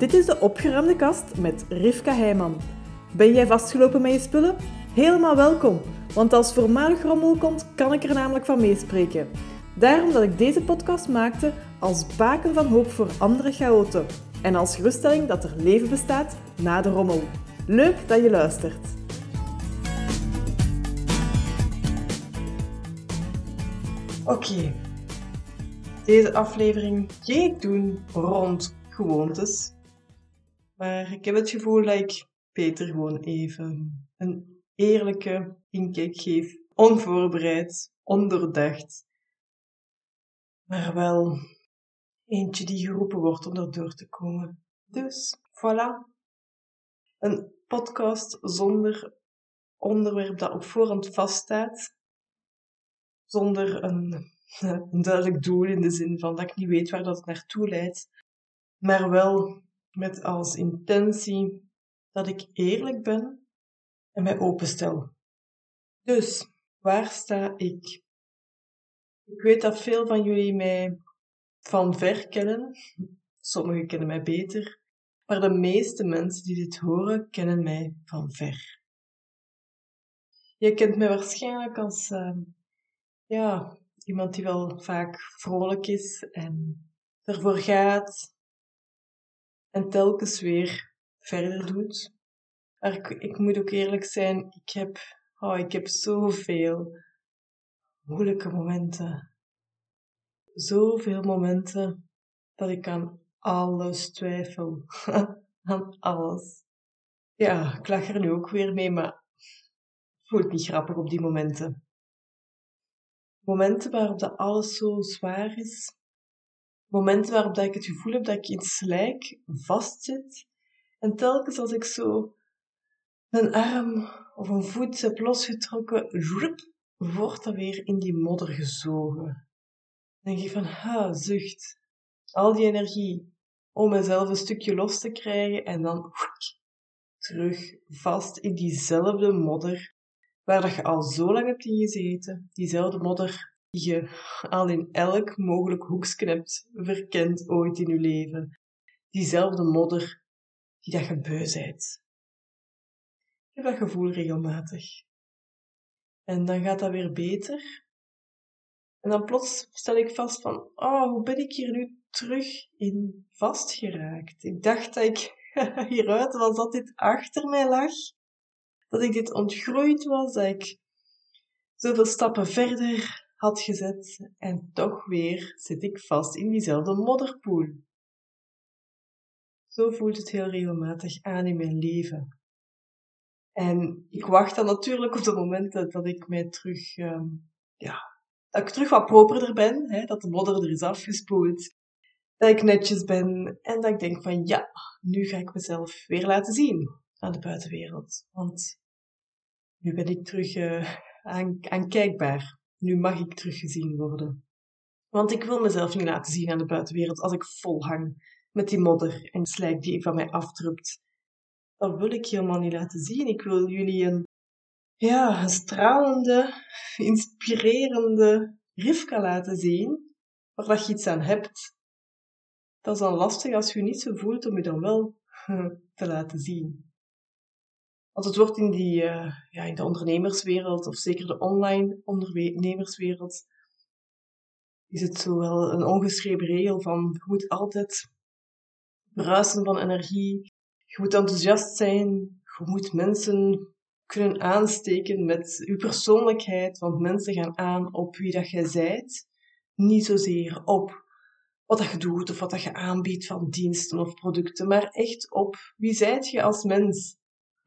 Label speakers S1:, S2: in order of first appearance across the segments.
S1: Dit is de opgeruimde kast met Rivka Heijman. Ben jij vastgelopen met je spullen? Helemaal welkom, want als voormalig rommel komt, kan ik er namelijk van meespreken. Daarom dat ik deze podcast maakte als baken van hoop voor andere chaoten en als geruststelling dat er leven bestaat na de rommel. Leuk dat je luistert. Oké, deze aflevering ga ik doen rond gewoontes. Maar ik heb het gevoel dat ik beter gewoon even een eerlijke inkijk geef. Onvoorbereid, ondoordacht. Maar wel eentje die geroepen wordt om er door te komen. Dus, voilà. Een podcast zonder onderwerp dat op voorhand vaststaat. Zonder een, een duidelijk doel in de zin van dat ik niet weet waar dat naartoe leidt. Maar wel met als intentie dat ik eerlijk ben en mij openstel. Dus, waar sta ik? Ik weet dat veel van jullie mij van ver kennen. Sommigen kennen mij beter. Maar de meeste mensen die dit horen, kennen mij van ver. Je kent mij waarschijnlijk als uh, ja, iemand die wel vaak vrolijk is en ervoor gaat en telkens weer verder doet. Maar ik, ik moet ook eerlijk zijn, ik heb, oh, ik heb zoveel moeilijke momenten. Zoveel momenten dat ik aan alles twijfel. aan alles. Ja, ik lach er nu ook weer mee, maar voelt niet grappig op die momenten. Momenten waarop dat alles zo zwaar is, momenten waarop dat ik het gevoel heb dat ik in slijk vastzit. En telkens als ik zo een arm of een voet heb losgetrokken, wordt dat weer in die modder gezogen. Dan denk je van, ha, zucht. Al die energie om mezelf een stukje los te krijgen en dan terug vast in diezelfde modder waar dat je al zo lang hebt ingezeten. Diezelfde modder je al in elk mogelijk hoekje hebt verkend ooit in je leven. Diezelfde modder die dat je beu. Ik heb dat gevoel regelmatig. En dan gaat dat weer beter. En dan plots stel ik vast van, oh, hoe ben ik hier nu terug in vastgeraakt? Ik dacht dat ik hieruit was, dat dit achter mij lag. Dat ik dit ontgroeid was, dat ik zoveel stappen verder had gezet en toch weer zit ik vast in diezelfde modderpoel. Zo voelt het heel regelmatig aan in mijn leven. En ik wacht dan natuurlijk op de momenten dat ik mij terug, um, ja, dat ik terug wat properder ben, hè, dat de modder er is afgespoeld, dat ik netjes ben en dat ik denk van ja, nu ga ik mezelf weer laten zien aan de buitenwereld. Want nu ben ik terug uh, aan, aankijkbaar. Nu mag ik teruggezien worden. Want ik wil mezelf niet laten zien aan de buitenwereld als ik vol hang met die modder en slijk die van mij afdrupt. Dat wil ik helemaal niet laten zien. Ik wil jullie een, ja, een stralende, inspirerende Rivka laten zien, waar dat je iets aan hebt. Dat is dan lastig als je je niet zo voelt om je dan wel te laten zien. Want het wordt in, die, uh, ja, in de ondernemerswereld, of zeker de online ondernemerswereld, is het zo wel een ongeschreven regel van je moet altijd bruisen van energie, je moet enthousiast zijn, je moet mensen kunnen aansteken met je persoonlijkheid, want mensen gaan aan op wie dat jij zijt, niet zozeer op wat dat je doet of wat dat je aanbiedt van diensten of producten, maar echt op wie zijt je als mens.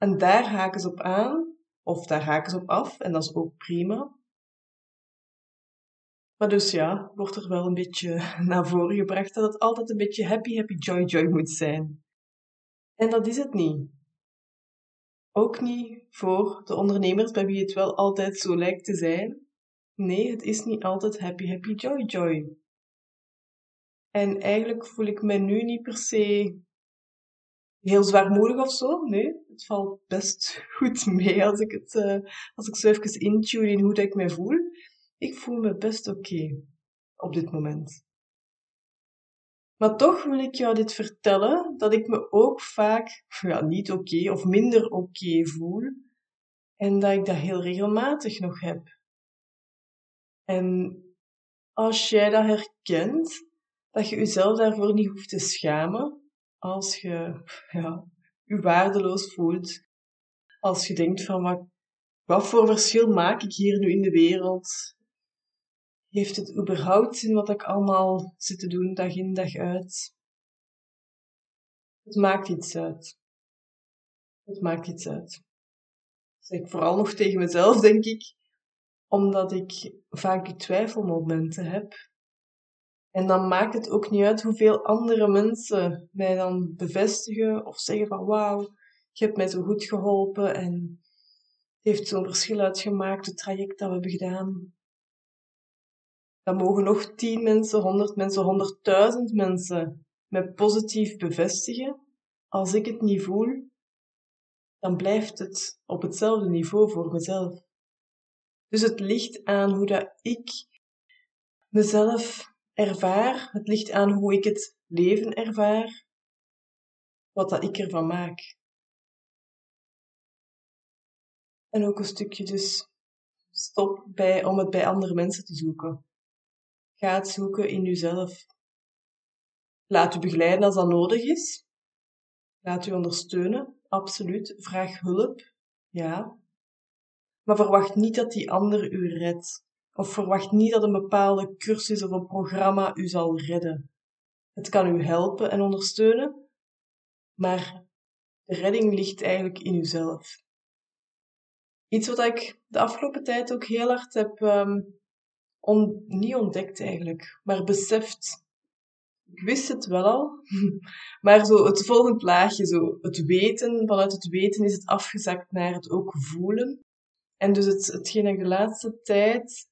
S1: En daar haken ze op aan, of daar haken ze op af, en dat is ook prima. Maar dus ja, wordt er wel een beetje naar voren gebracht dat het altijd een beetje happy, happy, joy, joy moet zijn. En dat is het niet. Ook niet voor de ondernemers bij wie het wel altijd zo lijkt te zijn. Nee, het is niet altijd happy, happy, joy, joy. En eigenlijk voel ik me nu niet per se heel zwaarmoedig of zo. Nee, het valt best goed mee als ik, het, uh, als ik zo even intune in hoe dat ik me voel. Ik voel me best oké op dit moment. Maar toch wil ik jou dit vertellen, dat ik me ook vaak ja, niet oké of minder oké voel. En dat ik dat heel regelmatig nog heb. En als jij dat herkent, dat je jezelf daarvoor niet hoeft te schamen, als je ja, je waardeloos voelt, als je denkt van wat, wat voor verschil maak ik hier nu in de wereld? Heeft het überhaupt zin wat ik allemaal zit te doen, dag in dag uit? Het maakt iets uit. Het maakt iets uit. Dat zeg ik vooral nog tegen mezelf, denk ik, omdat ik vaak twijfelmomenten heb. En dan maakt het ook niet uit hoeveel andere mensen mij dan bevestigen of zeggen van wauw, je hebt mij zo goed geholpen en het heeft zo'n verschil uitgemaakt, het traject dat we hebben gedaan. Dan mogen nog tien mensen, honderd mensen, honderdduizend mensen mij positief bevestigen. Als ik het niet voel, dan blijft het op hetzelfde niveau voor mezelf. Dus het ligt aan hoe dat ik mezelf ervaar. Het ligt aan hoe ik het leven ervaar. Wat dat ik ervan maak. En ook een stukje dus stop bij, om het bij andere mensen te zoeken. Ga het zoeken in jezelf. Laat u begeleiden als dat nodig is. Laat u ondersteunen, absoluut. Vraag hulp, ja. Maar verwacht niet dat die ander u redt. Of verwacht niet dat een bepaalde cursus of een programma u zal redden. Het kan u helpen en ondersteunen, maar de redding ligt eigenlijk in uzelf. Iets wat ik de afgelopen tijd ook heel hard heb on, niet ontdekt eigenlijk, maar beseft. Ik wist het wel al, maar zo het volgende laagje, zo het weten, vanuit het weten is het afgezakt naar het ook voelen. En dus het, hetgeen ik de laatste tijd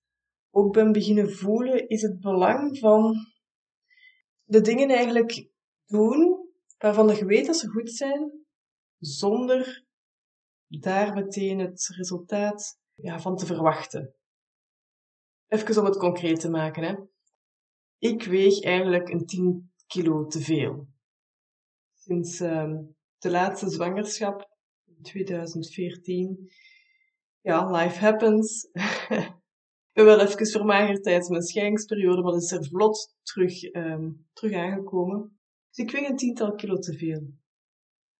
S1: ook ben beginnen voelen, is het belang van de dingen eigenlijk doen waarvan je weet dat ze goed zijn, zonder daar meteen het resultaat ja, van te verwachten. Even om het concreet te maken. Hè. Ik weeg eigenlijk een 10 kilo te veel. Sinds uh, de laatste zwangerschap, in 2014, ja, life happens. ben wel even vermagerd tijdens mijn scheidingsperiode, maar is er vlot terug, um, terug aangekomen. Dus ik weeg een tiental kilo te veel.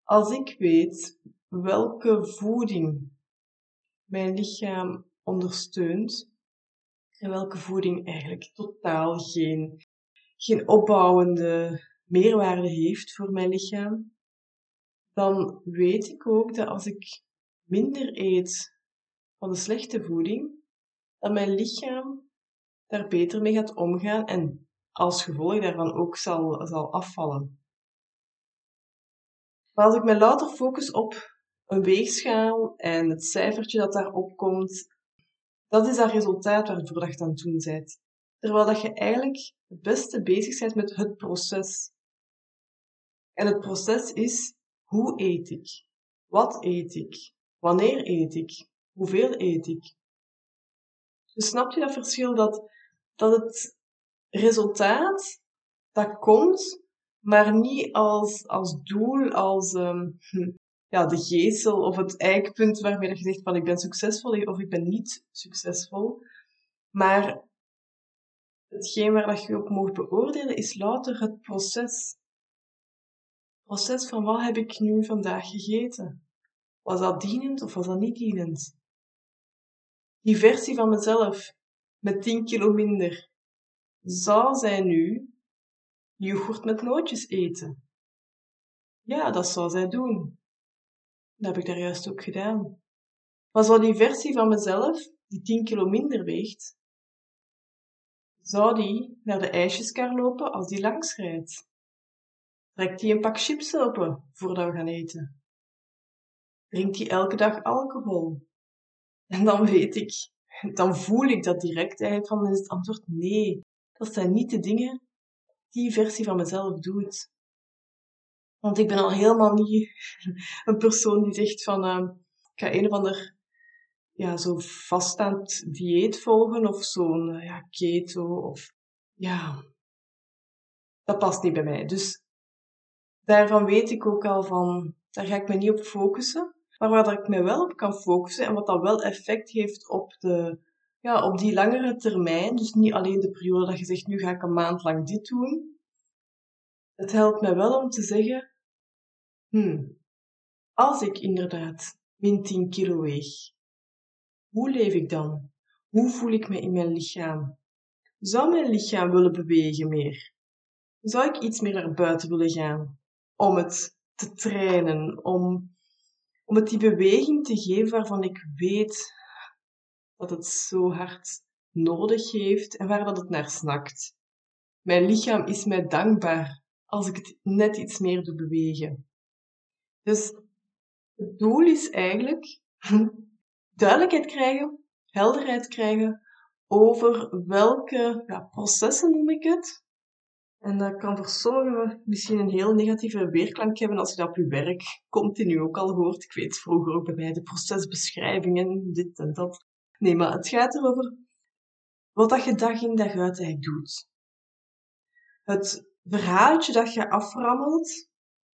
S1: Als ik weet welke voeding mijn lichaam ondersteunt en welke voeding eigenlijk totaal geen, geen opbouwende meerwaarde heeft voor mijn lichaam, dan weet ik ook dat als ik minder eet van de slechte voeding, dat mijn lichaam daar beter mee gaat omgaan en als gevolg daarvan ook zal, zal afvallen. Maar als ik me louter focus op een weegschaal en het cijfertje dat daarop komt, dat is dat resultaat waarvoor dat je aan het doen bent. Terwijl dat je eigenlijk het beste bezig bent met het proces. En het proces is, hoe eet ik? Wat eet ik? Wanneer eet ik? Hoeveel eet ik? Dus snap je dat verschil dat, dat het resultaat, dat komt, maar niet als, als doel, als um, ja, de geestel of het eikpunt waarmee je zegt van ik ben succesvol of ik ben niet succesvol. Maar hetgeen waar dat je op moet beoordelen is louter het proces. Proces van wat heb ik nu vandaag gegeten? Was dat dienend of was dat niet dienend? Die versie van mezelf met 10 kilo minder, zou zij nu yoghurt met nootjes eten? Ja, dat zou zij doen. Dat heb ik daar juist ook gedaan. Maar zou die versie van mezelf, die 10 kilo minder weegt, zou die naar de ijsjeskar lopen als die langs rijdt? Trekt die een pak chips open voordat we gaan eten? Drinkt die elke dag alcohol? En dan weet ik, dan voel ik dat direct eigenlijk van, is het antwoord nee. Dat zijn niet de dingen die versie van mezelf doet. Want ik ben al helemaal niet een persoon die zegt van, uh, ik ga een of ander, ja, zo vaststaand dieet volgen of zo'n, uh, ja, keto of, ja. dat past niet bij mij. Dus daarvan weet ik ook al van, daar ga ik me niet op focussen. Maar waar ik me wel op kan focussen en wat dan wel effect heeft op, de, ja, op die langere termijn, dus niet alleen de periode dat je zegt, nu ga ik een maand lang dit doen. Het helpt mij wel om te zeggen, hmm, als ik inderdaad min 10 kilo weeg, hoe leef ik dan? Hoe voel ik me in mijn lichaam? Zou mijn lichaam willen bewegen meer? Zou ik iets meer naar buiten willen gaan? Om het te trainen, om, om het die beweging te geven waarvan ik weet dat het zo hard nodig heeft en waar dat het naar snakt. Mijn lichaam is mij dankbaar als ik het net iets meer doe bewegen. Dus het doel is eigenlijk duidelijkheid krijgen, helderheid krijgen over welke ja, processen noem ik het. En dat kan voor sommigen misschien een heel negatieve weerklank hebben als je dat op je werk continu ook al hoort. Ik weet vroeger ook bij mij de procesbeschrijvingen, dit en dat. Nee, maar het gaat erover wat dat je dag in dag uit eigenlijk doet. Het verhaaltje dat je aframmelt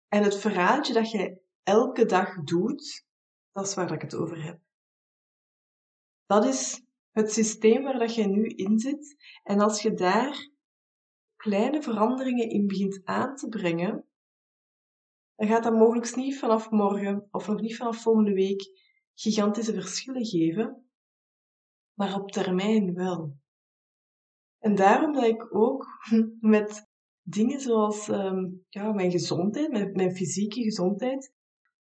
S1: en het verhaaltje dat je elke dag doet, dat is waar ik het over heb. Dat is het systeem waar dat je nu in zit. En als je daar kleine veranderingen in begint aan te brengen, dan gaat dat mogelijk niet vanaf morgen of nog niet vanaf volgende week gigantische verschillen geven, maar op termijn wel. En daarom dat ik ook met dingen zoals um, ja, mijn gezondheid, mijn, mijn fysieke gezondheid,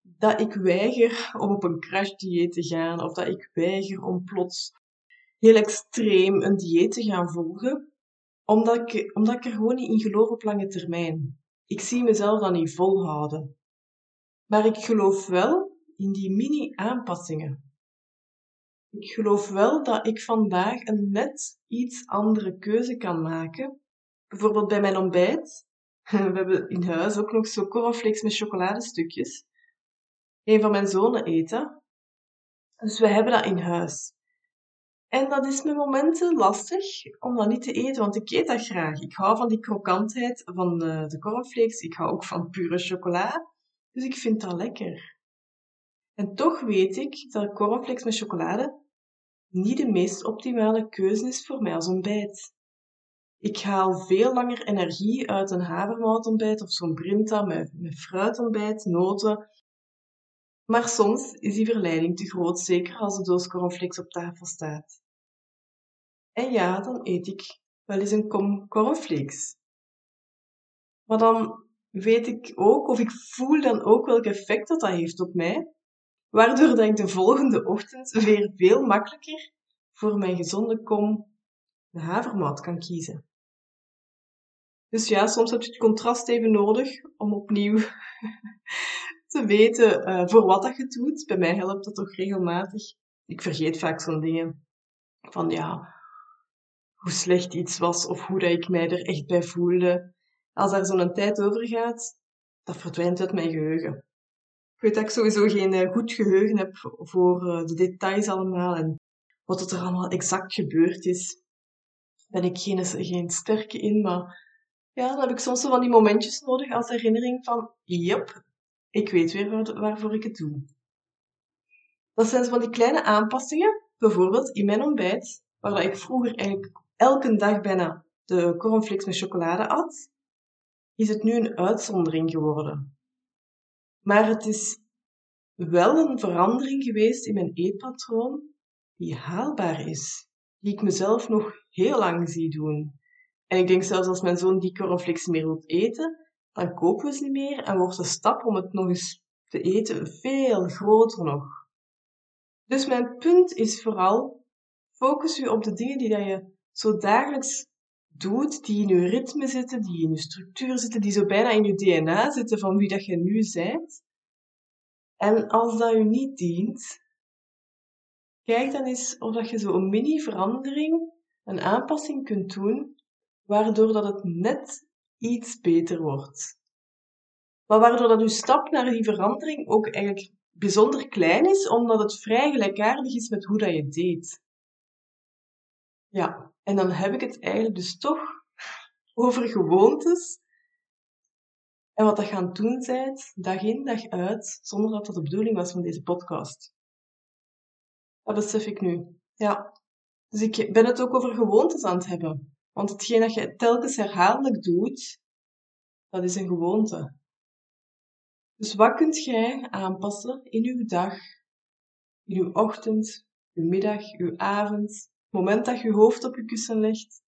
S1: dat ik weiger om op een crashdieet te gaan of dat ik weiger om plots heel extreem een dieet te gaan volgen, omdat ik, omdat ik er gewoon niet in geloof op lange termijn. Ik zie mezelf dan niet volhouden. Maar ik geloof wel in die mini-aanpassingen. Ik geloof wel dat ik vandaag een net iets andere keuze kan maken. Bijvoorbeeld bij mijn ontbijt. We hebben in huis ook nog zo cornflakes met chocoladestukjes een van mijn zonen eten. Dus we hebben dat in huis. En dat is met momenten lastig om dat niet te eten, want ik eet dat graag. Ik hou van die krokantheid van de, cornflakes. Ik hou ook van pure chocola. Dus ik vind dat lekker. En toch weet ik dat cornflakes met chocolade niet de meest optimale keuze is voor mij als ontbijt. Ik haal veel langer energie uit een havermoutontbijt of zo'n brinta met, met fruitontbijt, noten, maar soms is die verleiding te groot, zeker als de doos cornflakes op tafel staat. En ja, dan eet ik wel eens een kom cornflakes. Maar dan weet ik ook, of ik voel dan ook welk effect dat, dat heeft op mij, waardoor dat ik de volgende ochtend weer veel makkelijker voor mijn gezonde kom de havermout kan kiezen. Dus ja, soms heb je het contrast even nodig om opnieuw te weten uh, voor wat dat je doet. Bij mij helpt dat toch regelmatig. Ik vergeet vaak zo'n dingen. Van ja, hoe slecht iets was of hoe dat ik mij er echt bij voelde. Als daar zo'n tijd over gaat, dat verdwijnt uit mijn geheugen. Ik weet dat ik sowieso geen uh, goed geheugen heb voor uh, de details allemaal en wat er allemaal exact gebeurd is. Ben ik geen, geen sterke in, maar ja, dan heb ik soms zo van die momentjes nodig als herinnering van, yep, ik weet weer waarvoor ik het doe. Dat zijn van die kleine aanpassingen, bijvoorbeeld in mijn ontbijt, waar ik vroeger eigenlijk elke dag bijna de cornflakes met chocolade at, is het nu een uitzondering geworden. Maar het is wel een verandering geweest in mijn eetpatroon die haalbaar is, die ik mezelf nog heel lang zie doen. En ik denk zelfs als mijn zoon die cornflakes meer wilt eten, dan kopen we ze niet meer en wordt de stap om het nog eens te eten veel groter nog. Dus mijn punt is vooral, focus je op de dingen die dat je zo dagelijks doet, die in je ritme zitten, die in je structuur zitten, die zo bijna in je DNA zitten van wie dat je nu bent. En als dat je niet dient, kijk dan eens of dat je zo een mini verandering, een aanpassing kunt doen, waardoor dat het net iets beter wordt. Maar waardoor dat uw stap naar die verandering ook eigenlijk bijzonder klein is, omdat het vrij gelijkaardig is met hoe dat je deed. Ja, en dan heb ik het eigenlijk dus toch over gewoontes En wat dat je aan het doen bent, dag in, dag uit, zonder dat dat de bedoeling was van deze podcast. Dat besef ik nu. Ja. Dus ik ben het ook over gewoontes aan het hebben. Want hetgeen dat je telkens herhaaldelijk doet, dat is een gewoonte. Dus wat kunt jij aanpassen in uw dag, in uw ochtend, uw middag, uw avond, moment dat je hoofd op je kussen legt,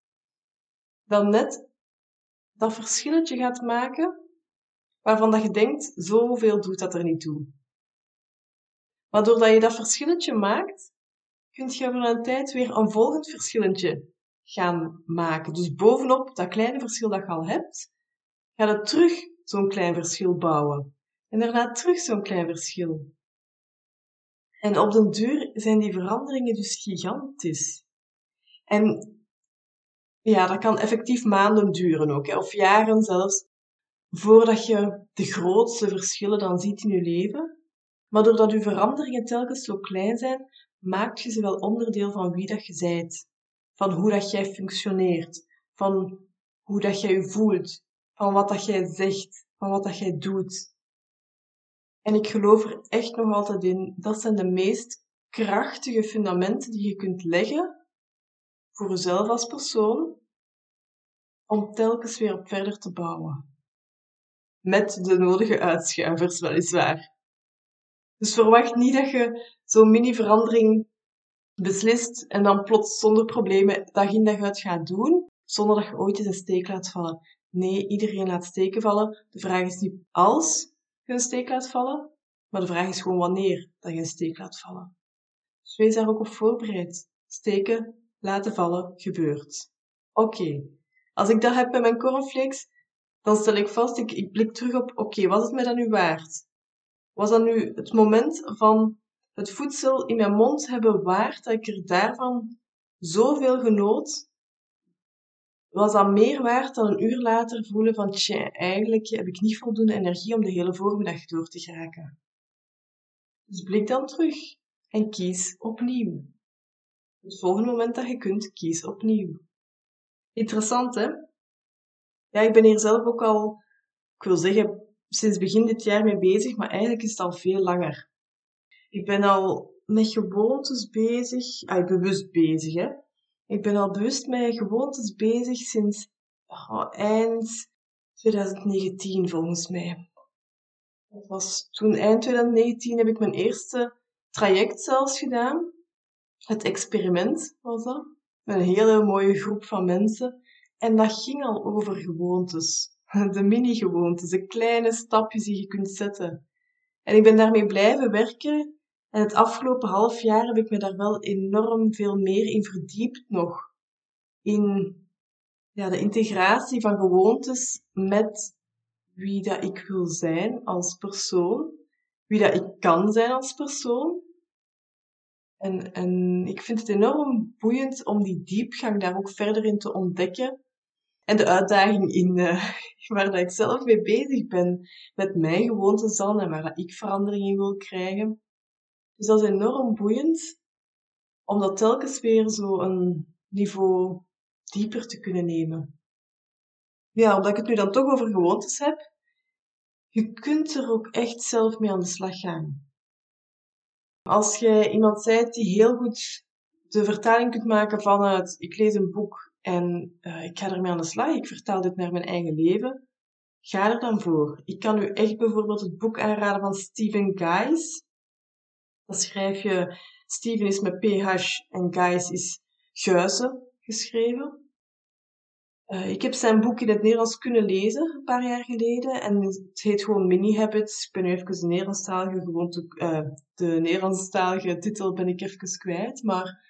S1: dan net dat verschilletje gaat maken waarvan dat je denkt, zoveel doet dat er niet toe. Maar doordat je dat verschilletje maakt, kun je over een tijd weer een volgend verschilletje gaan maken. Dus bovenop dat kleine verschil dat je al hebt, ga je terug zo'n klein verschil bouwen. En daarna terug zo'n klein verschil. En op den duur zijn die veranderingen dus gigantisch. En ja, dat kan effectief maanden duren ook, hè, of jaren zelfs, voordat je de grootste verschillen dan ziet in je leven. Maar doordat je veranderingen telkens zo klein zijn, maakt je ze wel onderdeel van wie dat je bent. Van hoe dat jij functioneert. Van hoe dat jij je voelt. Van wat dat jij zegt. Van wat dat jij doet. En ik geloof er echt nog altijd in. Dat zijn de meest krachtige fundamenten die je kunt leggen voor jezelf als persoon. Om telkens weer op verder te bouwen. Met de nodige uitschuivers, weliswaar. Dus verwacht niet dat je zo'n mini-verandering beslist en dan plots zonder problemen dag in dag uit gaat doen, zonder dat je ooit eens een steek laat vallen. Nee, iedereen laat steken vallen. De vraag is niet als je een steek laat vallen, maar de vraag is gewoon wanneer dat je een steek laat vallen. Dus wees daar ook op voorbereid. Steken, laten vallen, gebeurt. Oké, als ik dat heb bij mijn cornflakes, dan stel ik vast, ik, ik blik terug op, oké, was het mij dan nu waard? Was dat nu het moment van het voedsel in mijn mond hebben waard dat ik er daarvan zoveel genoot? Was dat meer waard dan een uur later voelen van, tja, eigenlijk heb ik niet voldoende energie om de hele voormiddag door te geraken. Dus blik dan terug en kies opnieuw. Het volgende moment dat je kunt, kies opnieuw. Interessant, hè? Ja, ik ben hier zelf ook al, ik wil zeggen, sinds begin dit jaar mee bezig, maar eigenlijk is het al veel langer. Ik ben al met gewoontes bezig, ah, bewust bezig, hè. Ik ben al bewust met gewoontes bezig sinds oh, eind 2019, volgens mij. Dat was toen eind 2019 heb ik mijn eerste traject zelfs gedaan. Het experiment was dat. Met een hele mooie groep van mensen. En dat ging al over gewoontes. De mini-gewoontes, de kleine stapjes die je kunt zetten. En ik ben daarmee blijven werken. En het afgelopen half jaar heb ik me daar wel enorm veel meer in verdiept nog. In ja, de integratie van gewoontes met wie dat ik wil zijn als persoon. Wie dat ik kan zijn als persoon. En, en ik vind het enorm boeiend om die diepgang daar ook verder in te ontdekken. En de uitdaging in, uh, waar dat ik zelf mee bezig ben, met mijn gewoontes dan, en waar dat ik verandering in wil krijgen. Dus dat is enorm boeiend, om dat telkens weer zo een niveau dieper te kunnen nemen. Ja, omdat ik het nu dan toch over gewoontes heb, je kunt er ook echt zelf mee aan de slag gaan. Als jij iemand bent die heel goed de vertaling kunt maken vanuit ik lees een boek en uh, ik ga ermee aan de slag. Ik vertaal dit naar mijn eigen leven. Ga er dan voor. Ik kan u echt bijvoorbeeld het boek aanraden van Stephen Guys. Dan schrijf je, Steven is met PH en Guys is Guizen geschreven. Uh, ik heb zijn boek in het Nederlands kunnen lezen een paar jaar geleden en het heet gewoon Mini Habits. Ik ben nu even de Nederlandstalige, gewoon te, uh, de Nederlandstalige titel ben ik even kwijt, maar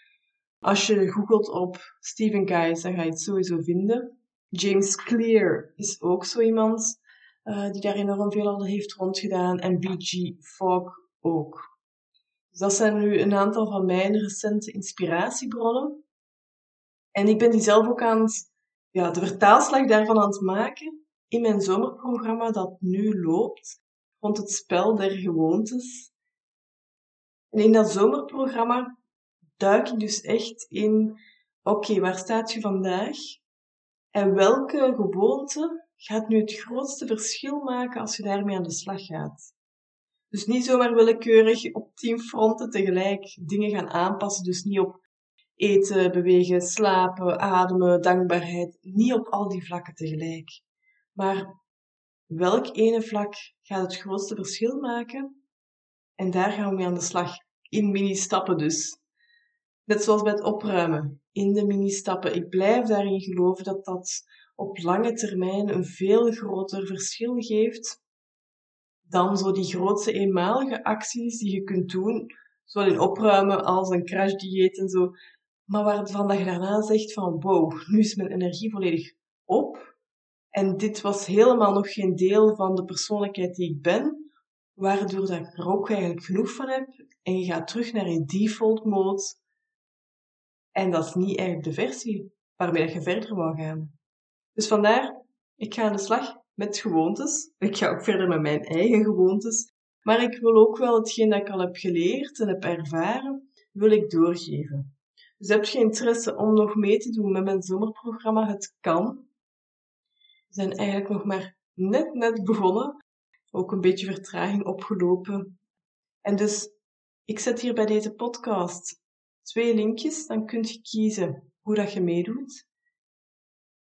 S1: als je googelt op Stephen Guys, dan ga je het sowieso vinden. James Clear is ook zo iemand uh, die daar enorm veel al heeft rondgedaan. En B.G. Fogg ook. Dus dat zijn nu een aantal van mijn recente inspiratiebronnen. En ik ben die zelf ook aan het, ja, de vertaalslag daarvan aan het maken in mijn zomerprogramma dat nu loopt rond het spel der gewoontes. En in dat zomerprogramma duik ik dus echt in, oké, waar staat je vandaag? En welke gewoonte gaat nu het grootste verschil maken als je daarmee aan de slag gaat. Dus niet zomaar willekeurig op tien fronten tegelijk dingen gaan aanpassen. Dus niet op eten, bewegen, slapen, ademen, dankbaarheid. Niet op al die vlakken tegelijk. Maar welk ene vlak gaat het grootste verschil maken? En daar gaan we mee aan de slag. In mini-stappen dus. Net zoals bij het opruimen. In de mini-stappen. Ik blijf daarin geloven dat dat op lange termijn een veel groter verschil geeft dan zo die grootste eenmalige acties die je kunt doen, zowel in opruimen als een crashdieet en zo, maar waarvan dat je daarna zegt van wow, nu is mijn energie volledig op en dit was helemaal nog geen deel van de persoonlijkheid die ik ben, waardoor dat ik er ook eigenlijk genoeg van heb en je gaat terug naar je default mode en dat is niet eigenlijk de versie waarmee je verder wou gaan. Dus vandaar, ik ga aan de slag met gewoontes. Ik ga ook verder met mijn eigen gewoontes. Maar ik wil ook wel hetgeen dat ik al heb geleerd en heb ervaren, wil ik doorgeven. Dus heb je interesse om nog mee te doen met mijn zomerprogramma Het Kan? We zijn eigenlijk nog maar net, net begonnen. Ook een beetje vertraging opgelopen. En dus, ik zet hier bij deze podcast twee linkjes. Dan kun je kiezen hoe dat je meedoet.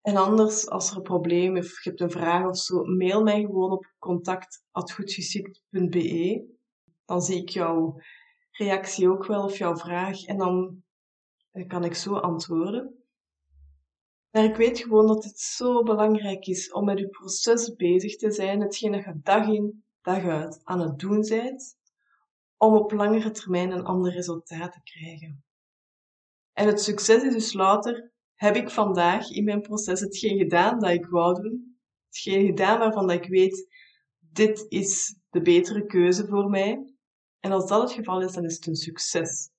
S1: En anders, als er een probleem of je hebt een vraag of zo, mail mij gewoon op contact.goedgeschikt.be. Dan zie ik jouw reactie ook wel of jouw vraag en dan kan ik zo antwoorden. Maar ik weet gewoon dat het zo belangrijk is om met je proces bezig te zijn, hetgeen dat je dag in, dag uit aan het doen bent, om op langere termijn een ander resultaat te krijgen. En het succes is dus later heb ik vandaag in mijn proces hetgeen gedaan dat ik wou doen. Hetgeen gedaan waarvan ik weet, dit is de betere keuze voor mij. En als dat het geval is, dan is het een succes.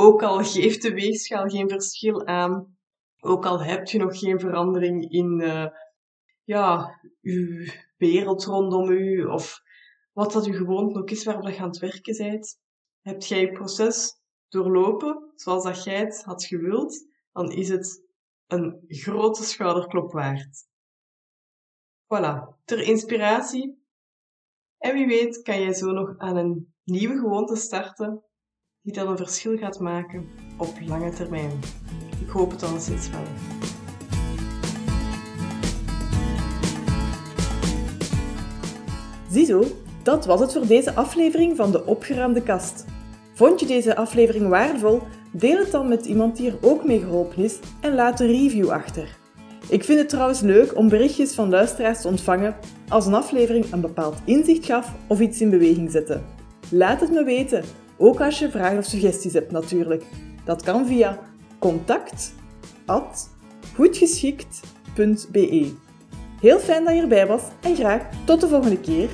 S1: Ook al geeft de weegschaal geen verschil aan, ook al heb je nog geen verandering in uh, ja, uw wereld rondom u, of wat dat u gewoon ook is waarop je aan het werken bent, heb jij je proces doorlopen zoals dat jij het had gewild, dan is het een grote schouderklop waard. Voilà, ter inspiratie. En wie weet kan jij zo nog aan een nieuwe gewoonte starten die dan een verschil gaat maken op lange termijn. Ik hoop het alleszins wel.
S2: Ziezo, dat was het voor deze aflevering van de opgeruimde kast. Vond je deze aflevering waardevol? Deel het dan met iemand die er ook mee geholpen is en laat een review achter. Ik vind het trouwens leuk om berichtjes van luisteraars te ontvangen als een aflevering een bepaald inzicht gaf of iets in beweging zette. Laat het me weten, ook als je vragen of suggesties hebt natuurlijk. Dat kan via contact@goedgeschikt.be. Heel fijn dat je erbij was en graag tot de volgende keer.